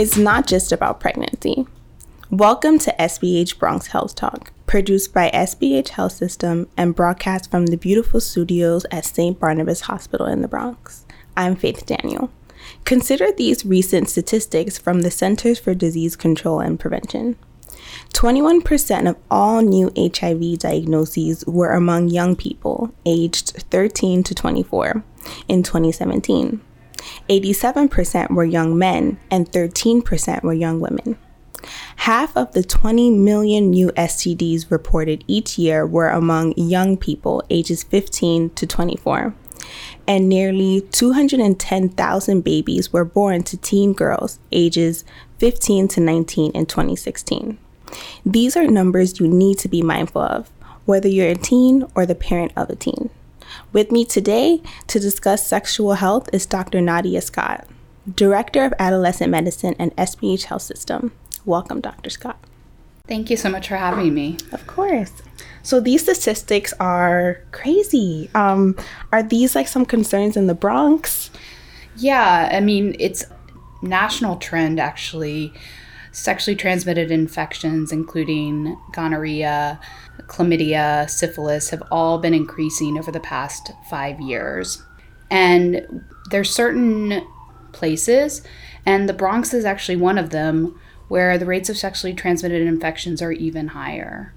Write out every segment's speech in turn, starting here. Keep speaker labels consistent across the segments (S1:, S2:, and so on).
S1: It's not just about pregnancy. Welcome to SBH Bronx Health Talk, produced by SBH Health System and broadcast from the beautiful studios at St. Barnabas Hospital in the Bronx. I'm Faith Daniel. Consider these recent statistics from the Centers for Disease Control and Prevention. 21% of all new HIV diagnoses were among young people aged 13 to 24 in 2017. 87% were young men and 13% were young women. Half of the 20 million new STDs reported each year were among young people ages 15 to 24. And nearly 210,000 babies were born to teen girls ages 15 to 19 in 2016. These are numbers you need to be mindful of, whether you're a teen or the parent of a teen. With me today to discuss sexual health is Dr. Nadia Scott, Director of Adolescent Medicine and SBH Health System. Welcome, Dr. Scott.
S2: Thank you so much for having me.
S1: Of course. So these statistics are crazy. Um, are these like some concerns in the Bronx?
S2: Yeah, I mean it's national trend actually. Sexually transmitted infections, including gonorrhea, chlamydia, syphilis, have all been increasing over the past five years. And there's certain places, and the Bronx is actually one of them, where the rates of sexually transmitted infections are even higher.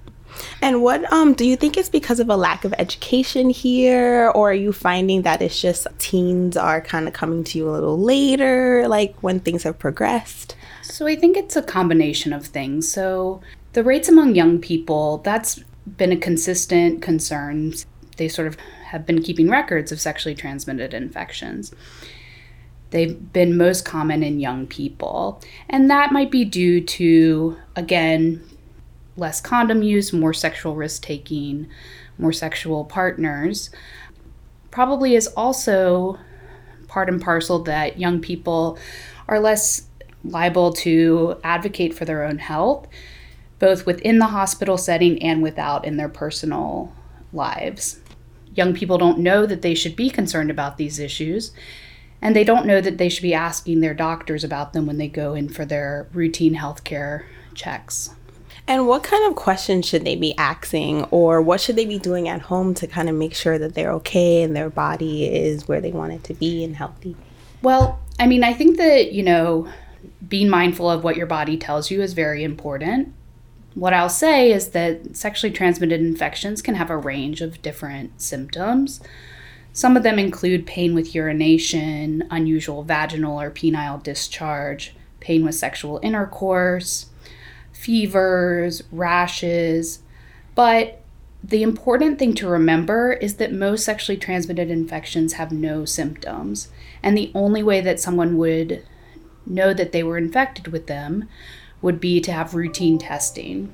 S1: And what um, do you think it's because of a lack of education here, or are you finding that it's just teens are kind of coming to you a little later, like when things have progressed?
S2: So I think it's a combination of things. So the rates among young people, that's been a consistent concern. They sort of have been keeping records of sexually transmitted infections. They've been most common in young people. And that might be due to, again, less condom use, more sexual risk taking, more sexual partners. Probably is also part and parcel that young people are less liable to advocate for their own health, both within the hospital setting and without in their personal lives. Young people don't know that they should be concerned about these issues, and they don't know that they should be asking their doctors about them when they go in for their routine healthcare checks.
S1: And what kind of questions should they be asking, or what should they be doing at home to kind of make sure that they're okay and their body is where they want it to be and healthy?
S2: Well, I mean, I think that, you know, being mindful of what your body tells you is very important. What I'll say is that sexually transmitted infections can have a range of different symptoms. Some of them include pain with urination, unusual vaginal or penile discharge, pain with sexual intercourse, fevers, rashes. But the important thing to remember is that most sexually transmitted infections have no symptoms. And the only way that someone would know that they were infected with them would be to have routine testing,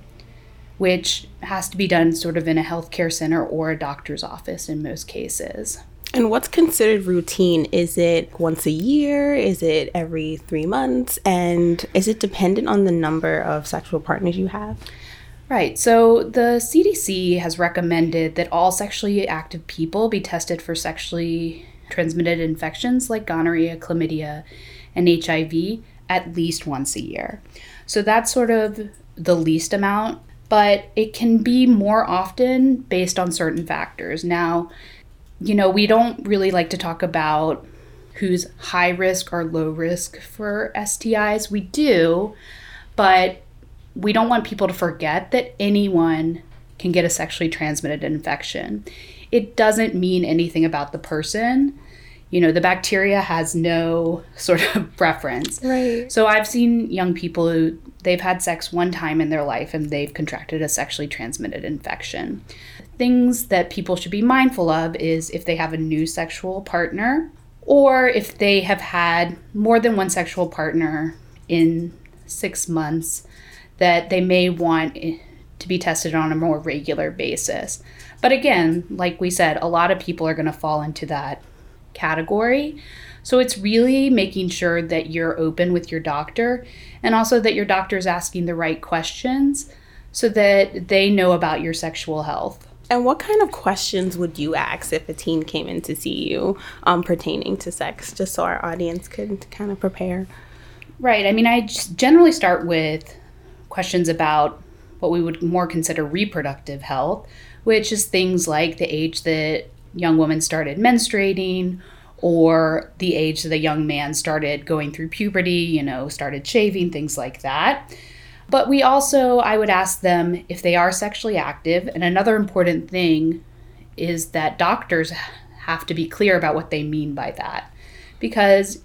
S2: which has to be done sort of in a healthcare center or a doctor's office in most cases.
S1: And what's considered routine? Is it once a year? Is it every three months? And is it dependent on the number of sexual partners you have?
S2: Right. So the CDC has recommended that all sexually active people be tested for sexually transmitted infections like gonorrhea, chlamydia, and HIV at least once a year. So that's sort of the least amount, but it can be more often based on certain factors. Now, you know, we don't really like to talk about who's high risk or low risk for STIs. We do, but we don't want people to forget that anyone can get a sexually transmitted infection. It doesn't mean anything about the person you know the bacteria has no sort of preference
S1: right.
S2: So i've seen young people who they've had sex one time in their life and they've contracted a sexually transmitted infection. Things that people should be mindful of is if they have a new sexual partner or if they have had more than one sexual partner in six months that they may want to be tested on a more regular basis. But again like we said a lot of people are going to fall into that category. So it's really making sure that you're open with your doctor and also that your doctor is asking the right questions so that they know about your sexual health.
S1: And what kind of questions would you ask if a teen came in to see you um, pertaining to sex, just so our audience could kind of prepare?
S2: Right. I mean, I just generally start with questions about what we would more consider reproductive health, which is things like the age that young woman started menstruating or the age that a young man started going through puberty, you know, started shaving, things like that. But we also, I would ask them if they are sexually active. And another important thing is that doctors have to be clear about what they mean by that. Because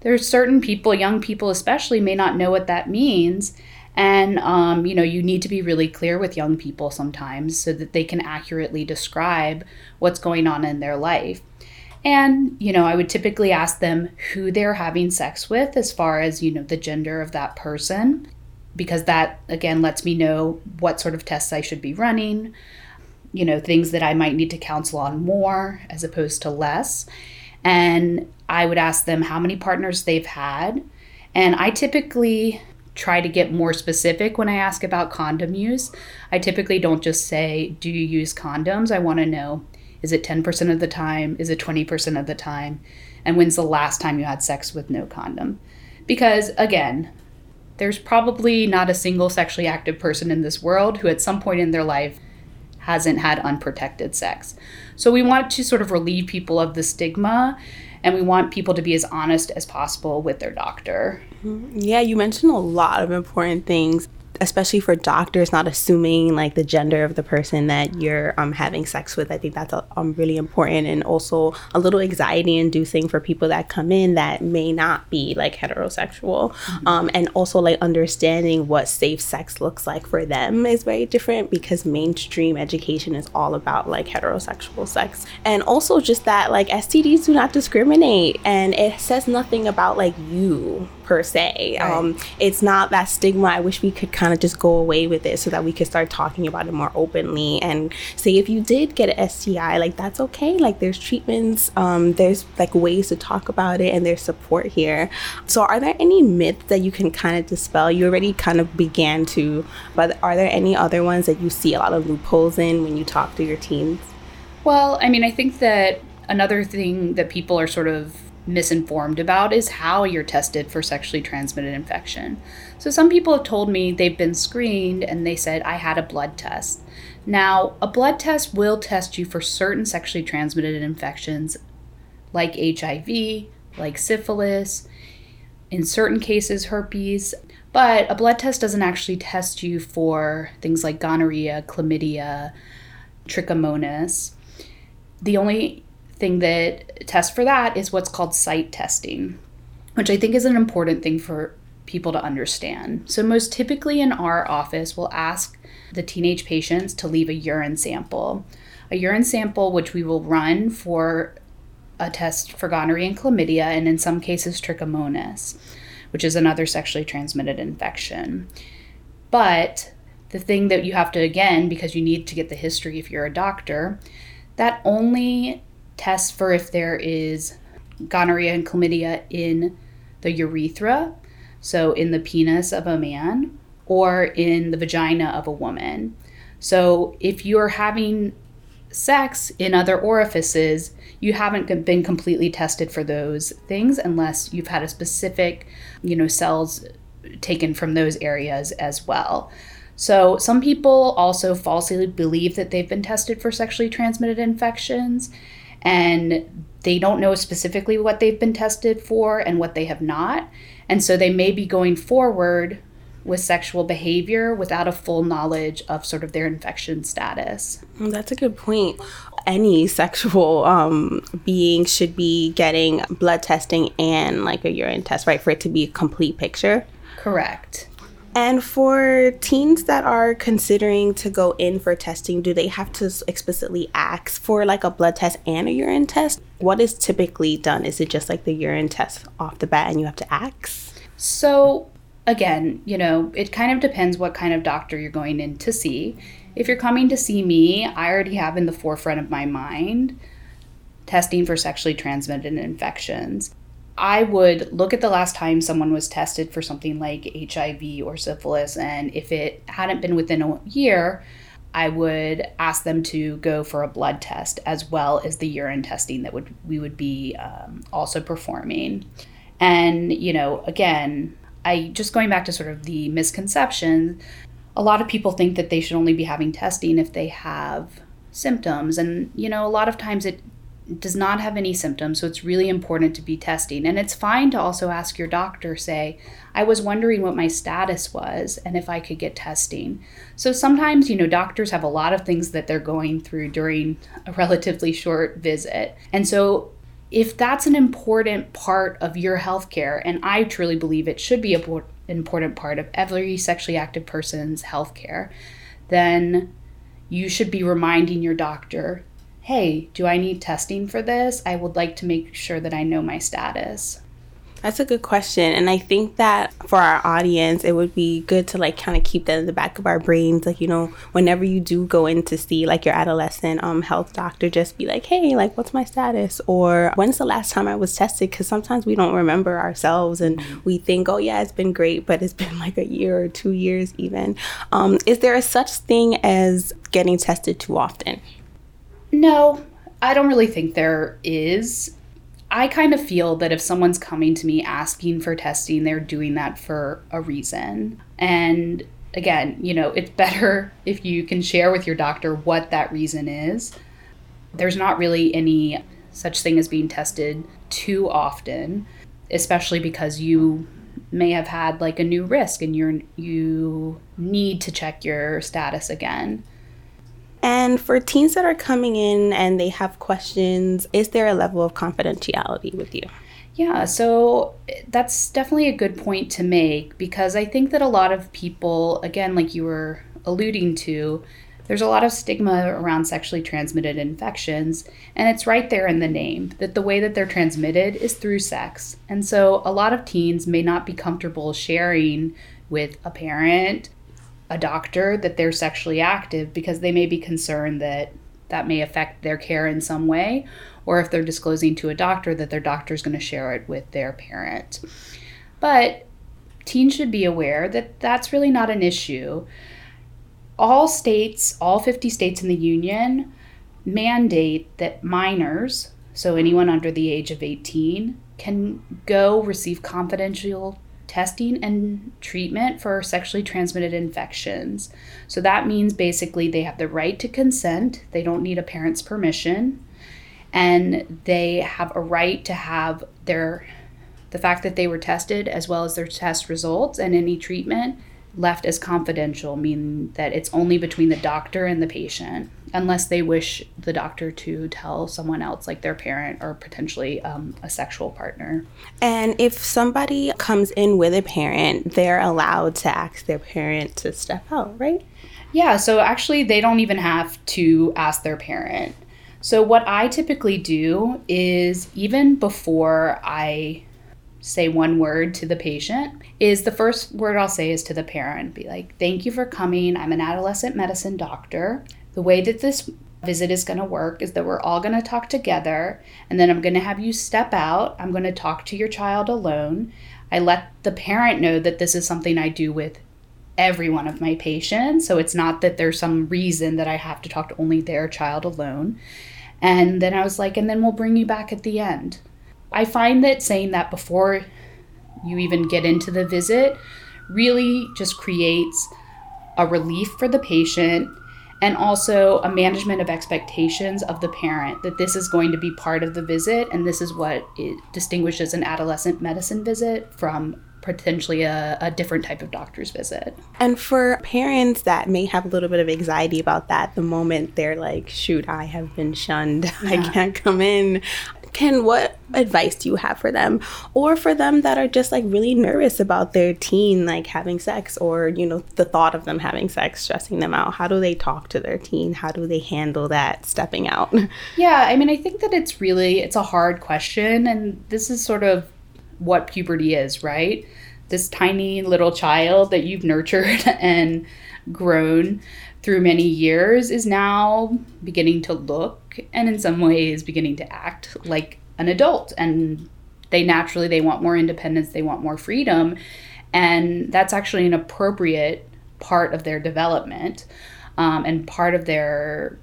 S2: there's certain people, young people especially, may not know what that means. And, um, you know, you need to be really clear with young people sometimes so that they can accurately describe what's going on in their life. And, you know, I would typically ask them who they're having sex with as far as, you know, the gender of that person, because that, again, lets me know what sort of tests I should be running, you know, things that I might need to counsel on more as opposed to less. And I would ask them how many partners they've had. And I typically try to get more specific when I ask about condom use. I typically don't just say, Do you use condoms? I want to know, is it 10% of the time? Is it 20% of the time? And when's the last time you had sex with no condom? Because again, there's probably not a single sexually active person in this world who at some point in their life hasn't had unprotected sex. So we want to sort of relieve people of the stigma and we want people to be as honest as possible with their doctor. Mm-hmm.
S1: Yeah, you mentioned a lot of important things especially for doctors not assuming like the gender of the person that you're um, having sex with i think that's a, um, really important and also a little anxiety inducing for people that come in that may not be like heterosexual. Mm-hmm. um, and also like understanding what safe sex looks like for them is very different because mainstream education is all about like heterosexual sex. And also just that like stds do not discriminate and it says nothing about like you per se. Right. Um, it's not that stigma. I wish we could kind of just go away with it so that we could start talking about it more openly and say if you did get an STI, like that's okay. Like there's treatments, um, there's like ways to talk about it, and there's support here. So, are there any myths that you can kind of dispel? You already kind of began to, but are there any other ones that you see a lot of loopholes in when you talk to your teams?
S2: Well, I mean, I think that another thing that people are sort of misinformed about is how you're tested for sexually transmitted infection. So, some people have told me they've been screened and they said, I had a blood test. Now, a blood test will test you for certain sexually transmitted infections like HIV, like syphilis, in certain cases, herpes. But a blood test doesn't actually test you for things like gonorrhea, chlamydia, trichomonas. The only thing that tests for that is what's called site testing, which I think is an important thing for people to understand. So, most typically in our office, we'll ask the teenage patients to leave a urine sample. A urine sample, which we will run for a test for gonorrhea and chlamydia, and in some cases, trichomonas, which is another sexually transmitted infection. But the thing that you have to, again, because you need to get the history if you're a doctor, that only tests for if there is gonorrhea and chlamydia in the urethra, so in the penis of a man, or in the vagina of a woman. So if you're having sex in other orifices, you haven't been completely tested for those things unless you've had a specific, you know, cells taken from those areas as well. So, some people also falsely believe that they've been tested for sexually transmitted infections, and they don't know specifically what they've been tested for and what they have not. And so they may be going forward with sexual behavior without a full knowledge of sort of their infection status.
S1: Mm, that's a good point. Any sexual um, being should be getting blood testing and like a urine test, right, for it to be a complete picture.
S2: Correct.
S1: And for teens that are considering to go in for testing, do they have to explicitly ask for like a blood test and a urine test? What is typically done? Is it just like the urine test off the bat and you have to ask?
S2: So, again, you know, it kind of depends what kind of doctor you're going in to see. If you're coming to see me, I already have in the forefront of my mind testing for sexually transmitted infections. I would look at the last time someone was tested for something like HIV or syphilis, and if it hadn't been within a year, I would ask them to go for a blood test as well as the urine testing that would we would be um, also performing. And you know, again, I just going back to sort of the misconception, a lot of people think that they should only be having testing if they have symptoms. And, you know, a lot of times it does not have any symptoms, so it's really important to be testing. And it's fine to also ask your doctor, say, I was wondering what my status was and if I could get testing. So sometimes, you know, doctors have a lot of things that they're going through during a relatively short visit. And so if that's an important part of your healthcare, and I truly believe it should be an important part of every sexually active person's healthcare, then you should be reminding your doctor hey, do I need testing for this? I would like to make sure that I know my status.
S1: That's a good question. And I think that for our audience, it would be good to like kind of keep that in the back of our brains. Like, you know, whenever you do go in to see like your adolescent um, health doctor, just be like, hey, like, what's my status? Or when's the last time I was tested? Because sometimes we don't remember ourselves and we think, oh, yeah, it's been great, but it's been like a year or two years even. Um, is there a such thing as getting tested too often?
S2: No, I don't really think there is. I kind of feel that if someone's coming to me asking for testing, they're doing that for a reason. And again, you know, it's better if you can share with your doctor what that reason is. There's not really any such thing as being tested too often, especially because you may have had like a new risk and you're you need to check your status again.
S1: And for teens that are coming in and they have questions, is there a level of confidentiality with you?
S2: Yeah, so that's definitely a good point to make because I think that a lot of people, again, like you were alluding to, there's a lot of stigma around sexually transmitted infections, and it's right there in the name that the way that they're transmitted is through sex. And so a lot of teens may not be comfortable sharing with a parent a doctor that they're sexually active because they may be concerned that that may affect their care in some way, or if they're disclosing to a doctor that their doctor is going to share it with their parent. But teens should be aware that that's really not an issue. All states, all 50 states in the union, mandate that minors, so anyone under the age of 18, can go receive confidential testing and treatment for sexually transmitted infections. So that means basically they have the right to consent, they don't need a parent's permission, and they have a right to have their the fact that they were tested as well as their test results and any treatment left as confidential, meaning that it's only between the doctor and the patient, unless they wish the doctor to tell someone else, like their parent or potentially um, a sexual partner.
S1: And if somebody comes in with a parent, they're allowed to ask their parent to step out, right?
S2: Yeah, so actually, they don't even have to ask their parent. So, what I typically do is even before I say one word to the patient is the first word I'll say is to the parent. Be like, thank you for coming. I'm an adolescent medicine doctor. The way that this visit is going to work is that we're all going to talk together and then I'm going to have you step out. I'm going to talk to your child alone. I let the parent know that this is something I do with every one of my patients. So it's not that there's some reason that I have to talk to only their child alone. And then I was like, and then we'll bring you back at the end. I find that saying that before you even get into the visit really just creates a relief for the patient and also a management of expectations of the parent that this is going to be part of the visit and this is what it distinguishes an adolescent medicine visit from potentially a, a, different type of doctor's visit.
S1: And for parents that may have a little bit of anxiety about that, the moment they're like, shoot, I have been shunned, yeah. I can't come in, can what advice do you have for them? Or for them that are just like really nervous about their teen like having sex or you know the thought of them having sex stressing them out how do they talk to their teen? How do they handle that stepping out?
S2: Yeah i mean i think that it's really it's a hard question and this is sort of what puberty is right? This tiny little child that you've nurtured and grown through many years is now beginning to look and in some ways beginning to act like an adult. And they naturally they want more independence they want more freedom. And that's actually an appropriate part of their development um, and part of their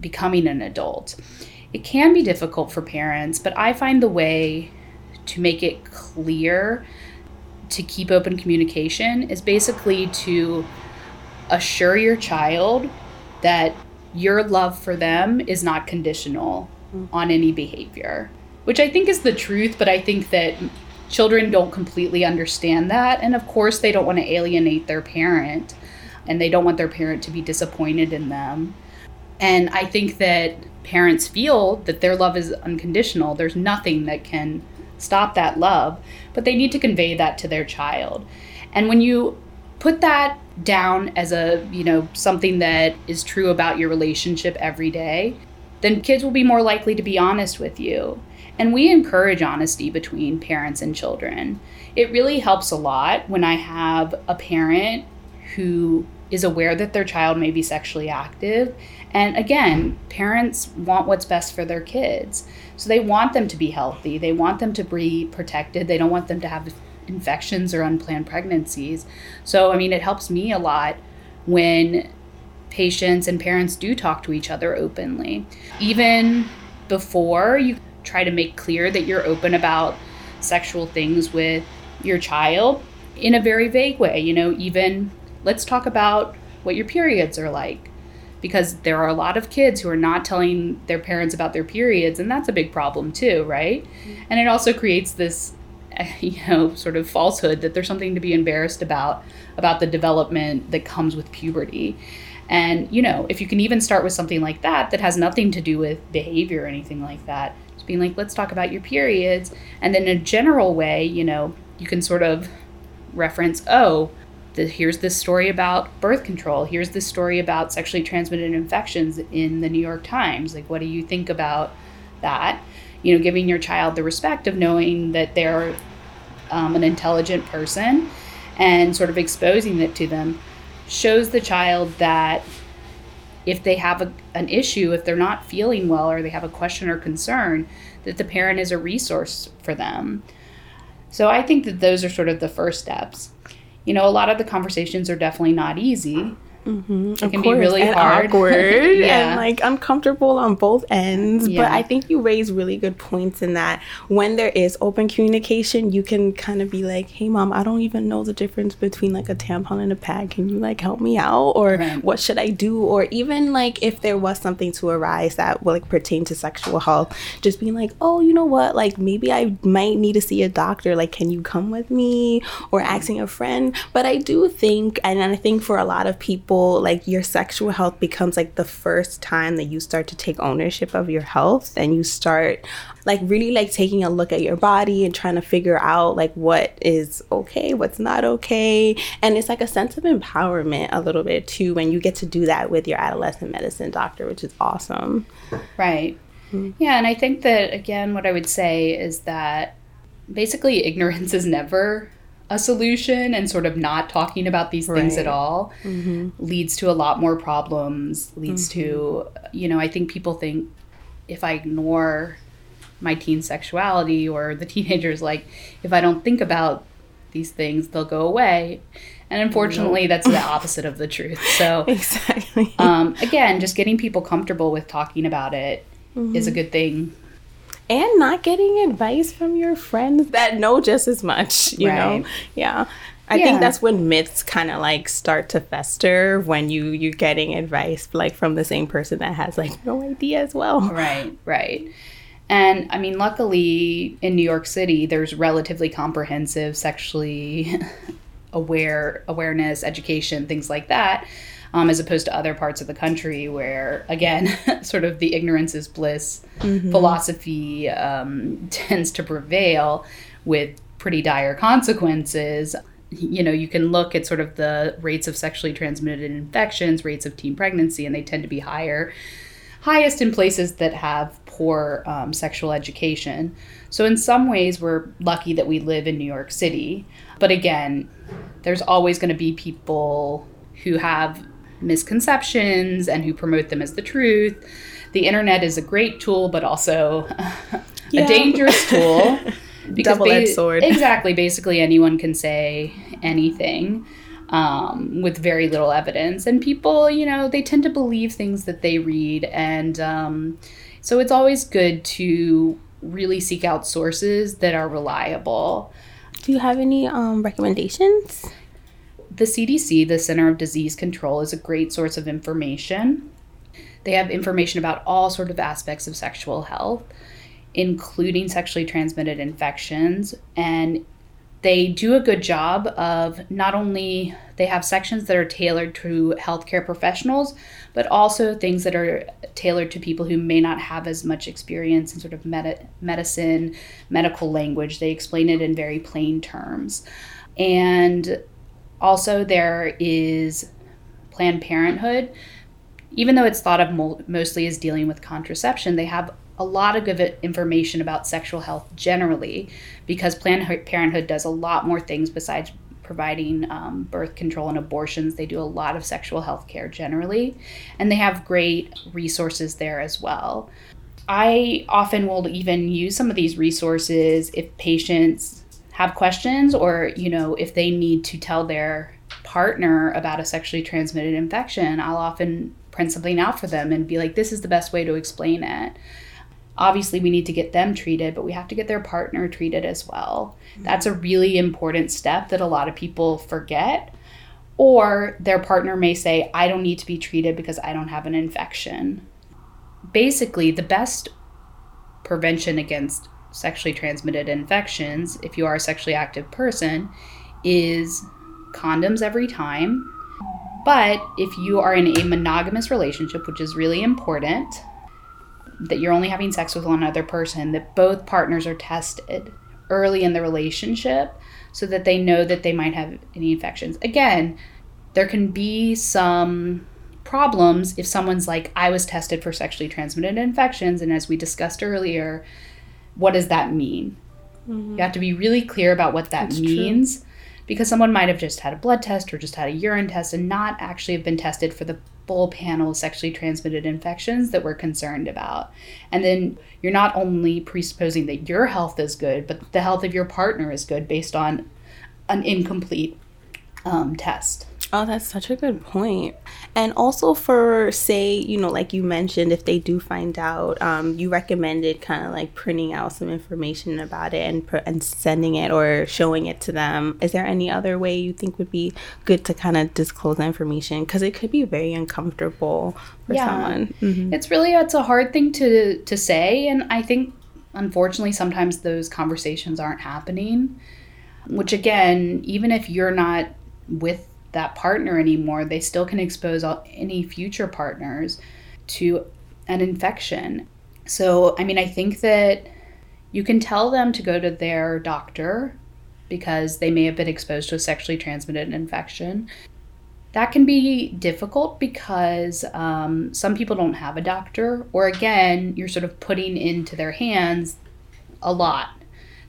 S2: becoming an adult. It can be difficult for parents but i find the way to make it clear to keep open communication is basically to assure your child that your love for them is not conditional mm-hmm. on any behavior, which I think is the truth, but I think that children don't completely understand that. And of course, they don't want to alienate their parent and they don't want their parent to be disappointed in them. And I think that parents feel that their love is unconditional. There's nothing that can stop that love, but they need to convey that to their child. And when you put that down as a, you know, something that is true about your relationship every day, then kids will be more likely to be honest with you. And we encourage honesty between parents and children. It really helps a lot when I have a parent who is aware that their child may be sexually active. And again, parents want what's best for their kids. So they want them to be healthy, they want them to be protected, they don't want them to have infections or unplanned pregnancies. So, I mean, it helps me a lot when patients and parents do talk to each other openly. Even before you try to make clear that you're open about sexual things with your child in a very vague way, you know, even let's talk about what your periods are like. Because there are a lot of kids who are not telling their parents about their periods, and that's a big problem too, right? Mm-hmm. And it also creates this you know sort of falsehood that there's something to be embarrassed about about the development that comes with puberty. And you know if you can even start with something like that that has nothing to do with behavior or anything like that just being like let's talk about your periods. And then in a general way you know you can sort of reference oh the, here's this story about birth control. Here's this story about sexually transmitted infections in the new york times. Like what do you think about that you know, giving your child the respect of knowing that they're um, an intelligent person and sort of exposing it to them shows the child that if they have a, an issue, if they're not feeling well or they have a question or concern, that the parent is a resource for them. So I think that those are sort of the first steps. You know, a lot of the conversations are definitely not easy.
S1: Mm-hmm. It of can course. be really and hard, awkward, yeah. and like uncomfortable on both ends. Yeah. But I think you raise really good points in that when there is open communication, you can kind of be like, "Hey, mom, I don't even know the difference between like a tampon and a pad. Can you like help me out, or right. what should I do?" Or even like if there was something to arise that will like pertain to sexual health, just being like, "Oh, you know what? Like maybe I might need to see a doctor. Like, can you come with me?" Or asking a friend. But I do think, and I think for a lot of people people like your sexual health becomes like the first time that you start to take ownership of your health and you start like really like taking a look at your body and trying to figure out like what is okay what's not okay. And it's like a sense of empowerment a little bit too when you get to do that with your adolescent medicine doctor which is awesome.
S2: Right. Mm-hmm. yeah and i think that again what i would say is that basically ignorance is never a solution and sort of not talking about these right. things at all mm-hmm. leads to a lot more problems leads mm-hmm. to you know i think people think if i ignore my teen sexuality or the teenagers like if i don't think about these things they'll go away and unfortunately that's the opposite of the truth so exactly um, again just getting people comfortable with talking about it mm-hmm. is a good thing
S1: and not getting advice from your friends that know just as much, you right. know? Yeah. I yeah. think that's when myths kind of like start to fester when you you're getting advice like from the same person that has like no idea as well.
S2: Right, right. And I mean, luckily in New York City, there's relatively comprehensive sexually aware awareness, education, things like that um, as opposed to other parts of the country where, again, sort of the ignorance is bliss mm-hmm. philosophy um, tends to prevail with pretty dire consequences. You know, you can look at sort of the rates of sexually transmitted infections, rates of teen pregnancy, and they tend to be higher, highest in places that have poor um, sexual education. So, in some ways, we're lucky that we live in New York City. But again, there's always going to be people who have misconceptions and who promote them as the truth. The internet is a great tool, but also yeah. a dangerous tool.
S1: Because Double-edged ba- sword.
S2: Exactly. Basically, anyone can say anything um, with very little evidence, and people, you know, they tend to believe things that they read, and um, so it's always good to really seek out sources that are reliable.
S1: Do you have any um, recommendations?
S2: The CDC, the Center of Disease Control, is a great source of information. They have information about all sort of aspects of sexual health, including sexually transmitted infections, and they do a good job of not only they have sections that are tailored to healthcare professionals but also things that are tailored to people who may not have as much experience in sort of med- medicine medical language. They explain it in very plain terms. And also there is planned parenthood. Even though it's thought of mo- mostly as dealing with contraception they have a lot of good information about sexual health generally because Planned Parenthood does a lot more things besides providing um, birth control and abortions. They do a lot of sexual health care generally, and they have great resources there as well. I often will even use some of these resources if patients have questions or, you know, if they need to tell their partner about a sexually transmitted infection. I'll often print something out for them and be like, this is the best way to explain it obviously we need to get them treated but we have to get their partner treated as well. Mm-hmm. that's a really important step that a lot of people forget. Or their partner may say i don't need to be treated because i don't have an infection. Basically the best prevention against sexually transmitted infections if you are a sexually active person is condoms every time. But if you are in a monogamous relationship which is really important that you're only having sex with one other person, that both partners are tested early in the relationship so that they know that they might have any infections. Again, there can be some problems if someone's like, I was tested for sexually transmitted infections, and as we discussed earlier, what does that mean? Mm-hmm. You have to be really clear about what that That's means. True because someone might have just had a blood test or just had a urine test and not actually have been tested for the full panel of sexually transmitted infections that we're concerned about. And then you're not only presupposing that your health is good, but the health of your partner is good based on an incomplete um, test.
S1: Oh, that's such a good point. And also for say, you know, like you mentioned, if they do find out, um, you recommended kind of like printing out some information about it and pr- and sending it or showing it to them. Is there any other way you think would be good to kind of disclose that information? Because it could be very uncomfortable for yeah. someone.
S2: Mm-hmm. It's really it's a hard thing to to say, and I think unfortunately sometimes those conversations aren't happening. Which again, even if you're not with that partner anymore, they still can expose all, any future partners to an infection. So, I mean, I think that you can tell them to go to their doctor because they may have been exposed to a sexually transmitted infection. That can be difficult because um, some people don't have a doctor, or again, you're sort of putting into their hands a lot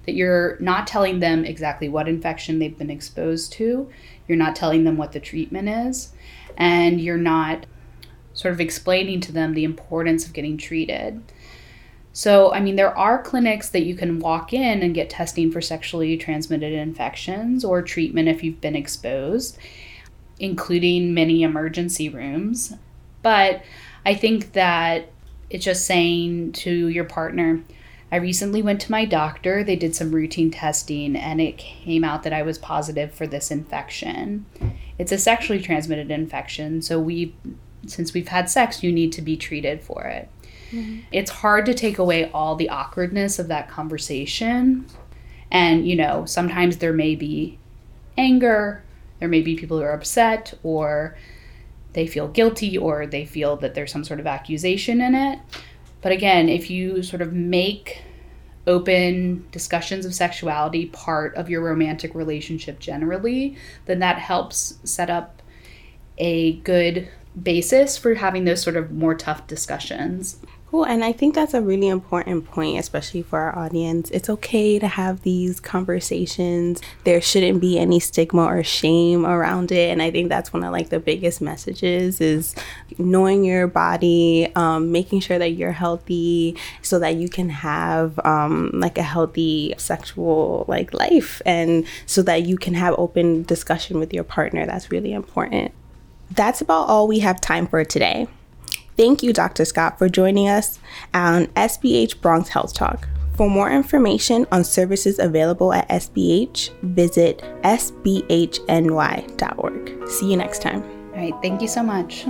S2: that you're not telling them exactly what infection they've been exposed to you're not telling them what the treatment is, and you're not sort of explaining to them the importance of getting treated. So, I mean, there are clinics that you can walk in and get testing for sexually transmitted infections or treatment if you've been exposed, including many emergency rooms. But I think that it's just saying to your partner, I recently went to my doctor. They did some routine testing and it came out that I was positive for this infection. It's a sexually transmitted infection, so we since we've had sex, you need to be treated for it. Mm-hmm. It's hard to take away all the awkwardness of that conversation. And, you know, sometimes there may be anger, there may be people who are upset, or they feel guilty, or they feel that there's some sort of accusation in it. But again, if you sort of make open discussions of sexuality part of your romantic relationship generally, then that helps set up a good basis for having those sort of more tough discussions.
S1: Cool. And I think that's a really important point, especially for our audience. It's okay to have these conversations. There shouldn't be any stigma or shame around it. And I think that's one of like the biggest messages is knowing your body, um, making sure that you're healthy so that you can have um, like a healthy sexual like life and so that you can have open discussion with your partner. That's really important. That's about all we have time for today. Thank you, Dr. Scott, for joining us on SBH Bronx Health Talk. For more information on services available at SBH, visit sbhny.org. See you next time.
S2: All right, thank you so much.